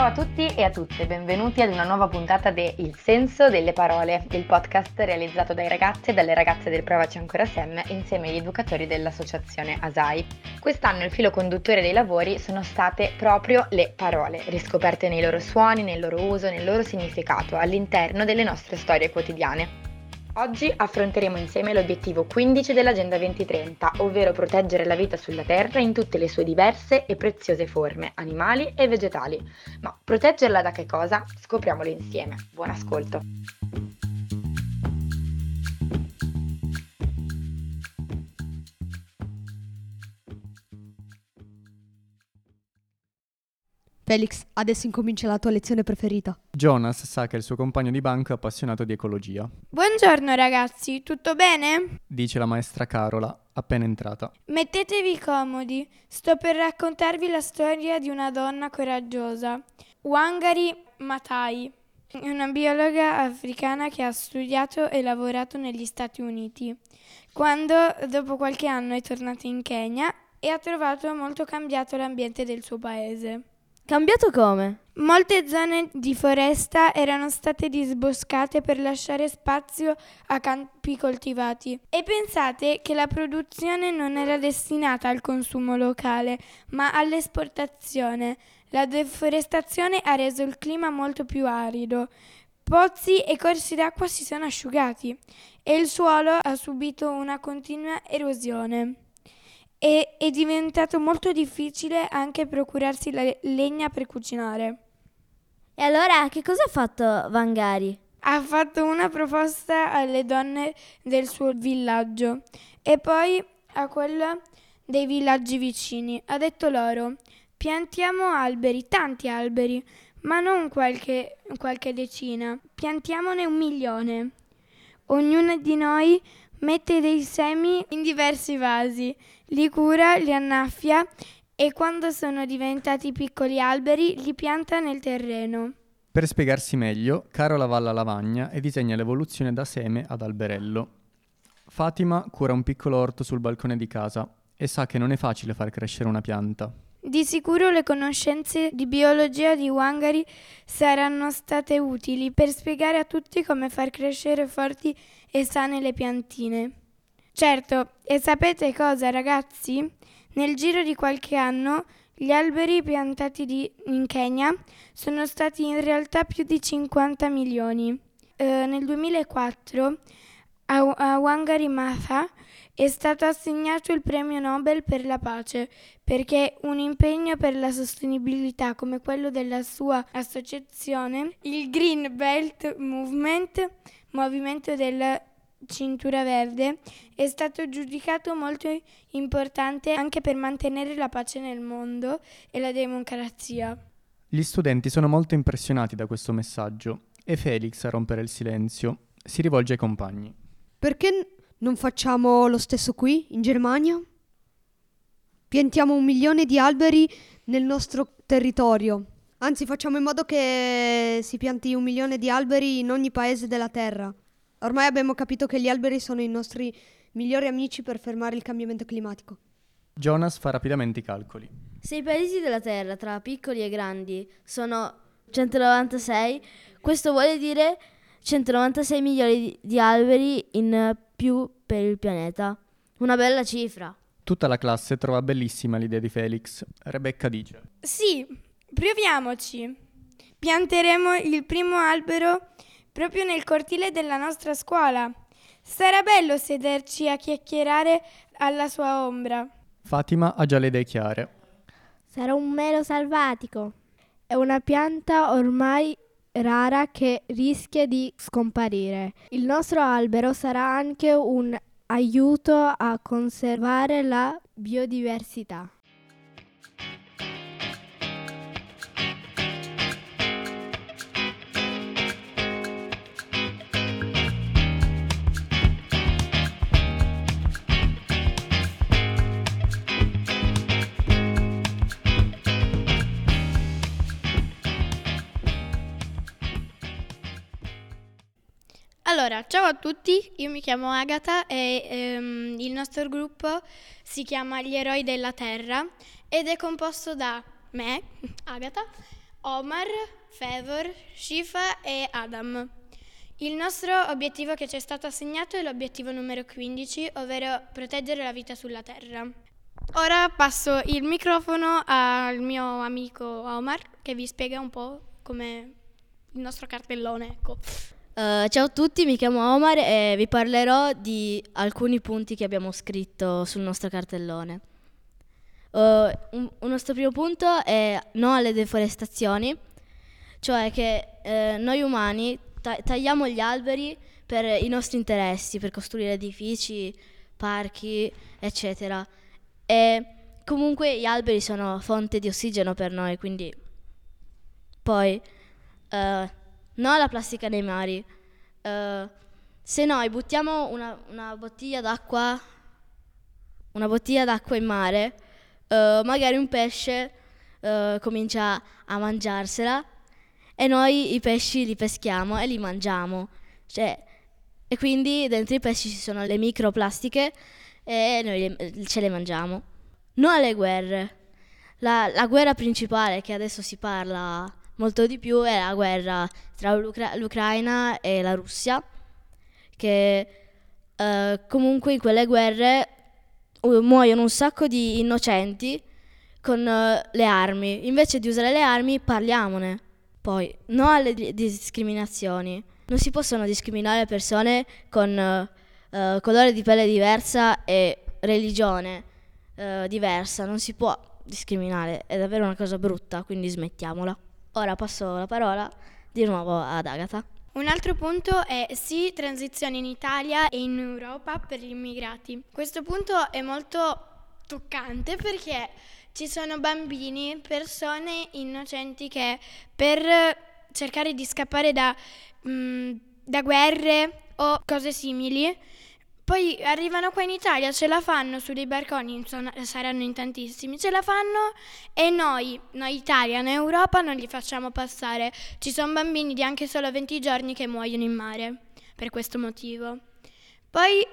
Ciao a tutti e a tutte, benvenuti ad una nuova puntata di Il senso delle parole, il podcast realizzato dai ragazzi e dalle ragazze del Provaci Ancora Sem insieme agli educatori dell'associazione ASAI. Quest'anno il filo conduttore dei lavori sono state proprio le parole, riscoperte nei loro suoni, nel loro uso, nel loro significato all'interno delle nostre storie quotidiane. Oggi affronteremo insieme l'obiettivo 15 dell'Agenda 2030, ovvero proteggere la vita sulla Terra in tutte le sue diverse e preziose forme, animali e vegetali. Ma proteggerla da che cosa? Scopriamolo insieme. Buon ascolto! Felix, adesso incomincia la tua lezione preferita. Jonas sa che il suo compagno di banco è appassionato di ecologia. Buongiorno ragazzi, tutto bene? Dice la maestra Carola, appena entrata. Mettetevi comodi, sto per raccontarvi la storia di una donna coraggiosa, Wangari Maathai, una biologa africana che ha studiato e lavorato negli Stati Uniti. Quando, dopo qualche anno, è tornata in Kenya e ha trovato molto cambiato l'ambiente del suo paese. Cambiato come? Molte zone di foresta erano state disboscate per lasciare spazio a campi coltivati. E pensate che la produzione non era destinata al consumo locale, ma all'esportazione. La deforestazione ha reso il clima molto più arido. Pozzi e corsi d'acqua si sono asciugati e il suolo ha subito una continua erosione e è diventato molto difficile anche procurarsi la legna per cucinare. E allora che cosa ha fatto Vangari? Ha fatto una proposta alle donne del suo villaggio e poi a quella dei villaggi vicini. Ha detto loro, piantiamo alberi, tanti alberi, ma non qualche, qualche decina, piantiamone un milione. Ognuna di noi mette dei semi in diversi vasi li cura, li annaffia e quando sono diventati piccoli alberi li pianta nel terreno. Per spiegarsi meglio, Carola va alla lavagna e disegna l'evoluzione da seme ad alberello. Fatima cura un piccolo orto sul balcone di casa e sa che non è facile far crescere una pianta. Di sicuro le conoscenze di biologia di Wangari saranno state utili per spiegare a tutti come far crescere forti e sane le piantine. Certo, e sapete cosa ragazzi? Nel giro di qualche anno gli alberi piantati di, in Kenya sono stati in realtà più di 50 milioni. Eh, nel 2004 a, a Wangari Maathai è stato assegnato il premio Nobel per la pace perché un impegno per la sostenibilità come quello della sua associazione, il Green Belt Movement, movimento del cintura verde, è stato giudicato molto importante anche per mantenere la pace nel mondo e la democrazia. Gli studenti sono molto impressionati da questo messaggio e Felix, a rompere il silenzio, si rivolge ai compagni. Perché non facciamo lo stesso qui, in Germania? Piantiamo un milione di alberi nel nostro territorio. Anzi, facciamo in modo che si pianti un milione di alberi in ogni paese della Terra. Ormai abbiamo capito che gli alberi sono i nostri migliori amici per fermare il cambiamento climatico. Jonas fa rapidamente i calcoli. Se i paesi della Terra, tra piccoli e grandi, sono 196, questo vuole dire 196 milioni di alberi in più per il pianeta. Una bella cifra. Tutta la classe trova bellissima l'idea di Felix. Rebecca dice: Sì, proviamoci. Pianteremo il primo albero proprio nel cortile della nostra scuola. Sarà bello sederci a chiacchierare alla sua ombra. Fatima ha già le idee chiare. Sarà un melo salvatico. È una pianta ormai rara che rischia di scomparire. Il nostro albero sarà anche un aiuto a conservare la biodiversità. Allora, ciao a tutti, io mi chiamo Agata e ehm, il nostro gruppo si chiama Gli Eroi della Terra ed è composto da me, Agata, Omar, Fevor, Shifa e Adam. Il nostro obiettivo che ci è stato assegnato è l'obiettivo numero 15, ovvero proteggere la vita sulla Terra. Ora passo il microfono al mio amico Omar che vi spiega un po' come il nostro cartellone, ecco. Uh, ciao a tutti, mi chiamo Omar e vi parlerò di alcuni punti che abbiamo scritto sul nostro cartellone. Uh, un, un, nostro primo punto è no alle deforestazioni, cioè che eh, noi umani ta- tagliamo gli alberi per i nostri interessi, per costruire edifici, parchi, eccetera. E comunque gli alberi sono fonte di ossigeno per noi, quindi poi uh, no alla plastica nei mari. Uh, se noi buttiamo una, una, bottiglia d'acqua, una bottiglia d'acqua in mare, uh, magari un pesce comincia a mangiarsela e noi i pesci li peschiamo e li mangiamo. Cioè, e quindi dentro i pesci ci sono le microplastiche e noi ce le mangiamo. Non alle guerre. La, la, guerra principale che adesso si parla molto di più è la guerra tra l'Ucra- l'Ucraina e la Russia, che eh, comunque in quelle guerre muoiono un sacco di innocenti con uh, le armi. Invece di usare le armi parliamone. Poi, no alle di- discriminazioni. Non si possono discriminare persone con uh, colore di pelle diversa e religione uh, diversa. Non si può discriminare, è davvero una cosa brutta, quindi smettiamola. Ora passo la parola di nuovo ad Agatha. Un altro punto è sì transizione in Italia e in Europa per gli immigrati. Questo punto è molto toccante perché ci sono bambini, persone innocenti che per cercare di scappare da, mh, mm, da guerre o cose simili poi arrivano qua in Italia, ce la fanno su dei barconi, sono, saranno in tantissimi, ce la fanno e noi, noi Italia, noi Europa non li facciamo passare. Ci sono bambini di anche solo 20 giorni che muoiono in mare per questo motivo. Poi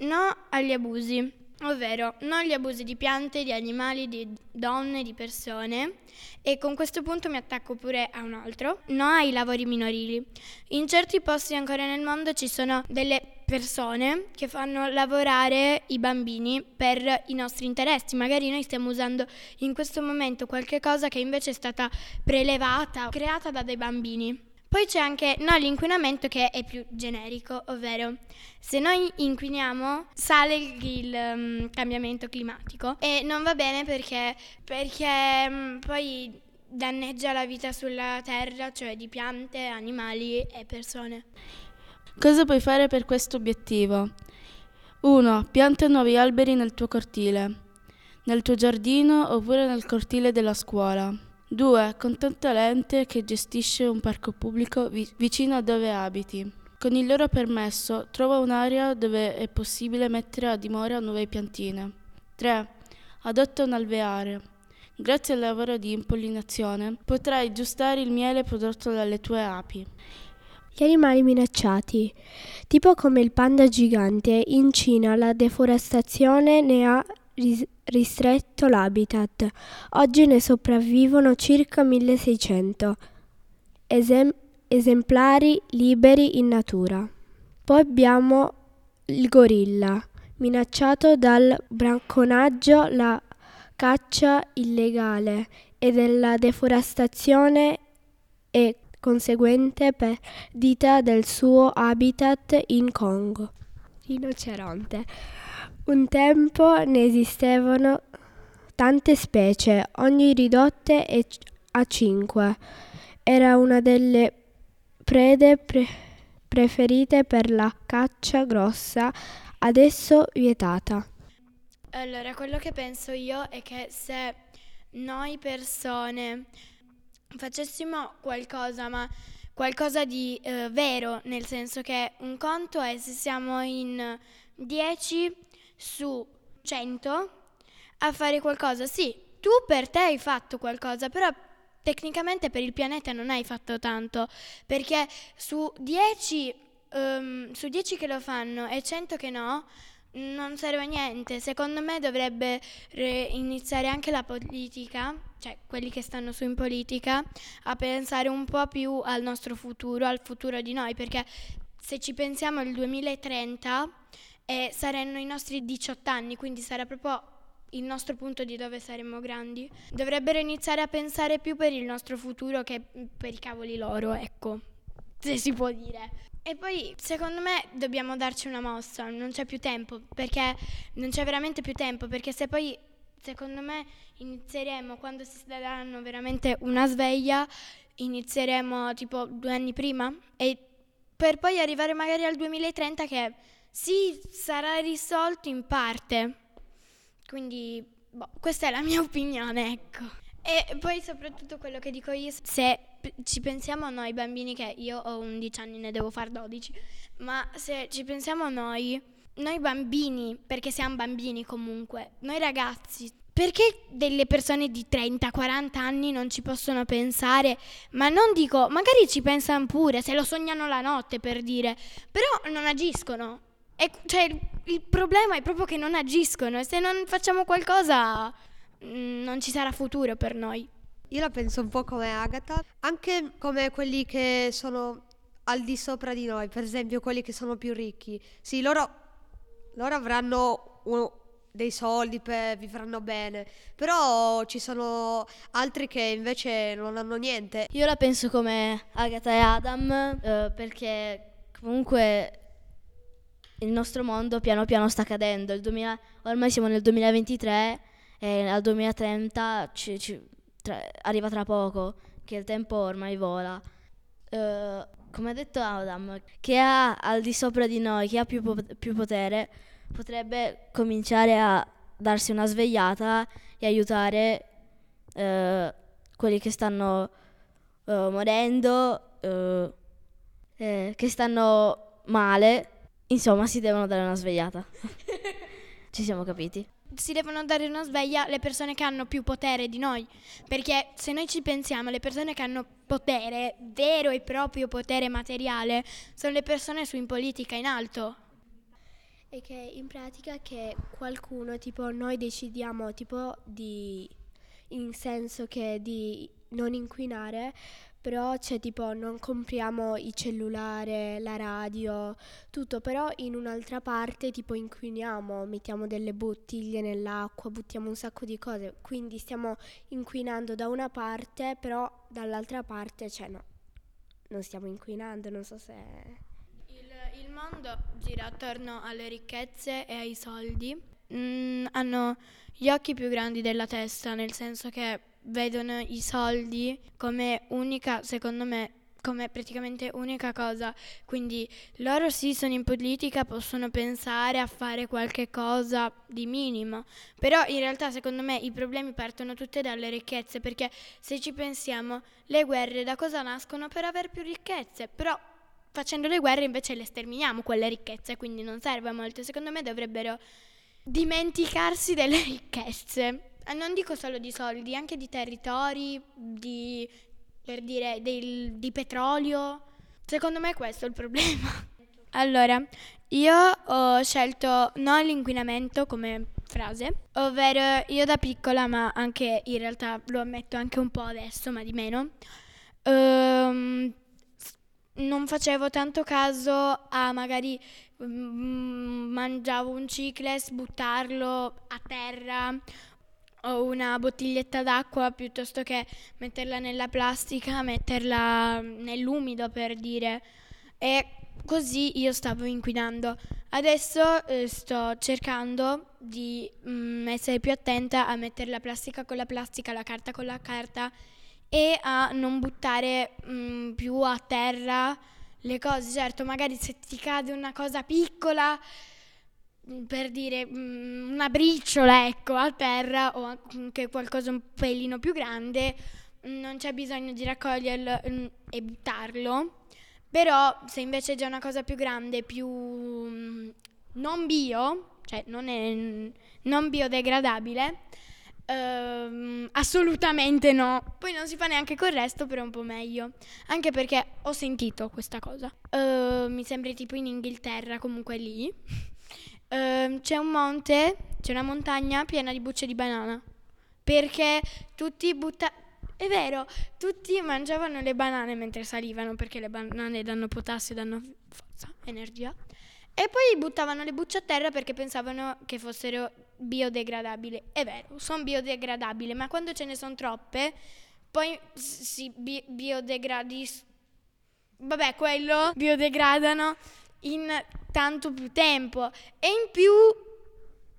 no agli abusi ovvero non gli abusi di piante, di animali, di donne, di persone. E con questo punto mi attacco pure a un altro, no ai lavori minorili. In certi posti ancora nel mondo ci sono delle persone che fanno lavorare i bambini per i nostri interessi. Magari noi stiamo usando in questo momento qualche cosa che invece è stata prelevata, creata da dei bambini. Poi c'è anche no, l'inquinamento che è più generico, ovvero se noi inquiniamo sale il, il um, cambiamento climatico e non va bene perché, perché um, poi danneggia la vita sulla terra, cioè di piante, animali e persone. Cosa puoi fare per questo obiettivo? 1. Pianta nuovi alberi nel tuo cortile, nel tuo giardino oppure nel cortile della scuola. 2. Contatta l'ente che gestisce un parco pubblico vi- vicino a dove abiti. Con il loro permesso, trova un'area dove è possibile mettere a dimora nuove piantine. 3. Adotta un alveare. Grazie al lavoro di impollinazione potrai aggiustare il miele prodotto dalle tue api. Gli animali minacciati, tipo come il panda gigante, in Cina la deforestazione ne ha ristretto l'habitat. Oggi ne sopravvivono circa 1600 esem- esemplari liberi in natura. Poi abbiamo il gorilla, minacciato dal bracconaggio, la caccia illegale e della deforestazione e conseguente perdita del suo habitat in Congo. Rinoceronte. Un tempo ne esistevano tante specie, ogni ridotte a cinque. Era una delle prede pre- preferite per la caccia grossa, adesso vietata. Allora, quello che penso io è che se noi persone facessimo qualcosa, ma qualcosa di eh, vero, nel senso che un conto è se siamo in 10 su 100 a fare qualcosa. Sì, tu per te hai fatto qualcosa, però tecnicamente per il pianeta non hai fatto tanto, perché su 10, um, ehm, su 10 che lo fanno e 100 che no, non serve a niente. Secondo me dovrebbe iniziare anche la politica, cioè quelli che stanno su in politica, a pensare un po' più al nostro futuro, al futuro di noi, perché se ci pensiamo al 2030 eh, saranno i nostri 18 anni, quindi sarà proprio il nostro punto di dove saremo grandi. Dovrebbero iniziare a pensare più per il nostro futuro che per i cavoli loro, ecco, se si può dire. E poi secondo me dobbiamo darci una mossa, non c'è più tempo, perché non c'è veramente più tempo, perché se poi secondo me inizieremo quando si daranno veramente una sveglia, inizieremo tipo due anni prima e per poi arrivare magari al 2030 che sì, sarà risolto in parte. Quindi boh, questa è la mia opinione, ecco. E poi soprattutto quello che dico io, se ci pensiamo noi bambini che io ho 11 anni, ne devo fare 12, ma se ci pensiamo noi, noi bambini, perché siamo bambini comunque, noi ragazzi, perché delle persone di 30-40 anni non ci possono pensare? Ma non dico, magari ci pensano pure, se lo sognano la notte per dire, però non agiscono. E, cioè, il problema è proprio che non agiscono e se non facciamo qualcosa non ci sarà futuro per noi. Io la penso un po' come Agatha, anche come quelli che sono al di sopra di noi, per esempio quelli che sono più ricchi. Sì, loro, loro avranno un, dei soldi, per, vivranno bene, però ci sono altri che invece non hanno niente. Io la penso come Agatha e Adam, eh, perché comunque il nostro mondo piano piano sta cadendo. 2000, ormai siamo nel 2023 e al 2030 ci, ci tra, arriva tra poco, che il tempo ormai vola. Uh, come ha detto Adam, chi ha al di sopra di noi, chi ha più, più potere, potrebbe cominciare a darsi una svegliata e aiutare uh, quelli che stanno uh, morendo, eh, che stanno male. Insomma, si devono dare una svegliata. Ci siamo capiti? Si devono dare una sveglia le persone che hanno più potere di noi, perché se noi ci pensiamo, le persone che hanno potere, vero e proprio potere materiale, sono le persone su in politica in alto. E che in pratica che qualcuno, tipo noi decidiamo tipo di, in senso che di non inquinare, però c'è tipo non compriamo il cellulare, la radio, tutto, però in un'altra parte tipo inquiniamo, mettiamo delle bottiglie nell'acqua, buttiamo un sacco di cose, quindi stiamo inquinando da una parte, però dall'altra parte, cioè no, non stiamo inquinando, non so se... Il, il mondo gira attorno alle ricchezze e ai soldi, mm, hanno gli occhi più grandi della testa, nel senso che vedono i soldi come unica, secondo me, come praticamente unica cosa. Quindi loro sì sono in politica, possono pensare a fare qualche cosa di minimo, però in realtà secondo me i problemi partono tutte dalle ricchezze, perché se ci pensiamo, le guerre da cosa nascono? Per avere più ricchezze, però facendo le guerre invece le sterminiamo quelle ricchezze, quindi non serve molto. Secondo me dovrebbero dimenticarsi delle ricchezze eh, non dico solo di soldi, anche di territori, di, per dire, del, di petrolio. Secondo me questo è il problema. Allora, io ho scelto non l'inquinamento come frase, ovvero io da piccola, ma anche in realtà lo ammetto anche un po' adesso, ma di meno, um, non facevo tanto caso a magari um, mangiavo un cicles, buttarlo a terra o una bottiglietta d'acqua piuttosto che metterla nella plastica, metterla nell'umido per dire. E così io stavo inquinando. Adesso eh, sto cercando di mm, essere più attenta a mettere la plastica con la plastica, la carta con la carta e a non buttare mm, più a terra le cose. Certo, magari se ti cade una cosa piccola Mm, per dire mm, una briciola ecco a terra o anche qualcosa un pelino più grande non c'è bisogno di raccoglierlo mm, e buttarlo però se invece è già una cosa più grande più non bio cioè non è non biodegradabile Uh, assolutamente no. Poi non si fa neanche col resto, però è un po' meglio. Anche perché ho sentito questa cosa. Uh, mi sembra tipo in Inghilterra, comunque lì. Uh, c'è un monte, c'è una montagna piena di bucce di banana. Perché tutti buttavano... È vero, tutti mangiavano le banane mentre salivano perché le banane danno potassio, danno forza, energia. E poi buttavano le bucce a terra perché pensavano che fossero biodegradabili. È vero, sono biodegradabili, ma quando ce ne sono troppe, poi si bi- biodegradiscono. Vabbè, quello biodegradano in tanto più tempo. E in più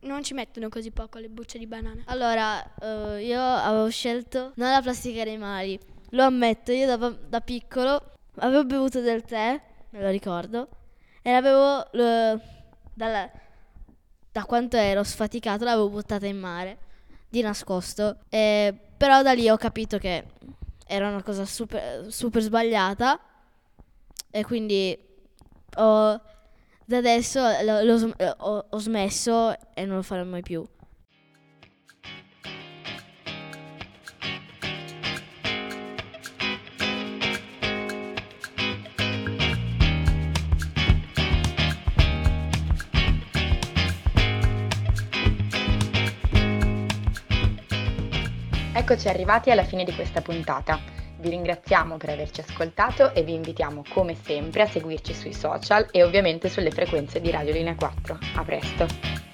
non ci mettono così poco le bucce di banana. Allora, eh, io avevo scelto non la plastica dei mari. Lo ammetto, io da, da piccolo avevo bevuto del tè, me lo ricordo, e l'avevo, lo- dalla- da quanto ero sfaticato, l'avevo buttata in mare, di nascosto. E- però da lì ho capito che era una cosa super, super sbagliata e quindi ho, da adesso lo- lo sm- ho, ho smesso e non lo farò mai più. Eccoci arrivati alla fine di questa puntata. Vi ringraziamo per averci ascoltato e vi invitiamo come sempre a seguirci sui social e ovviamente sulle frequenze di Radio Linea 4. A presto!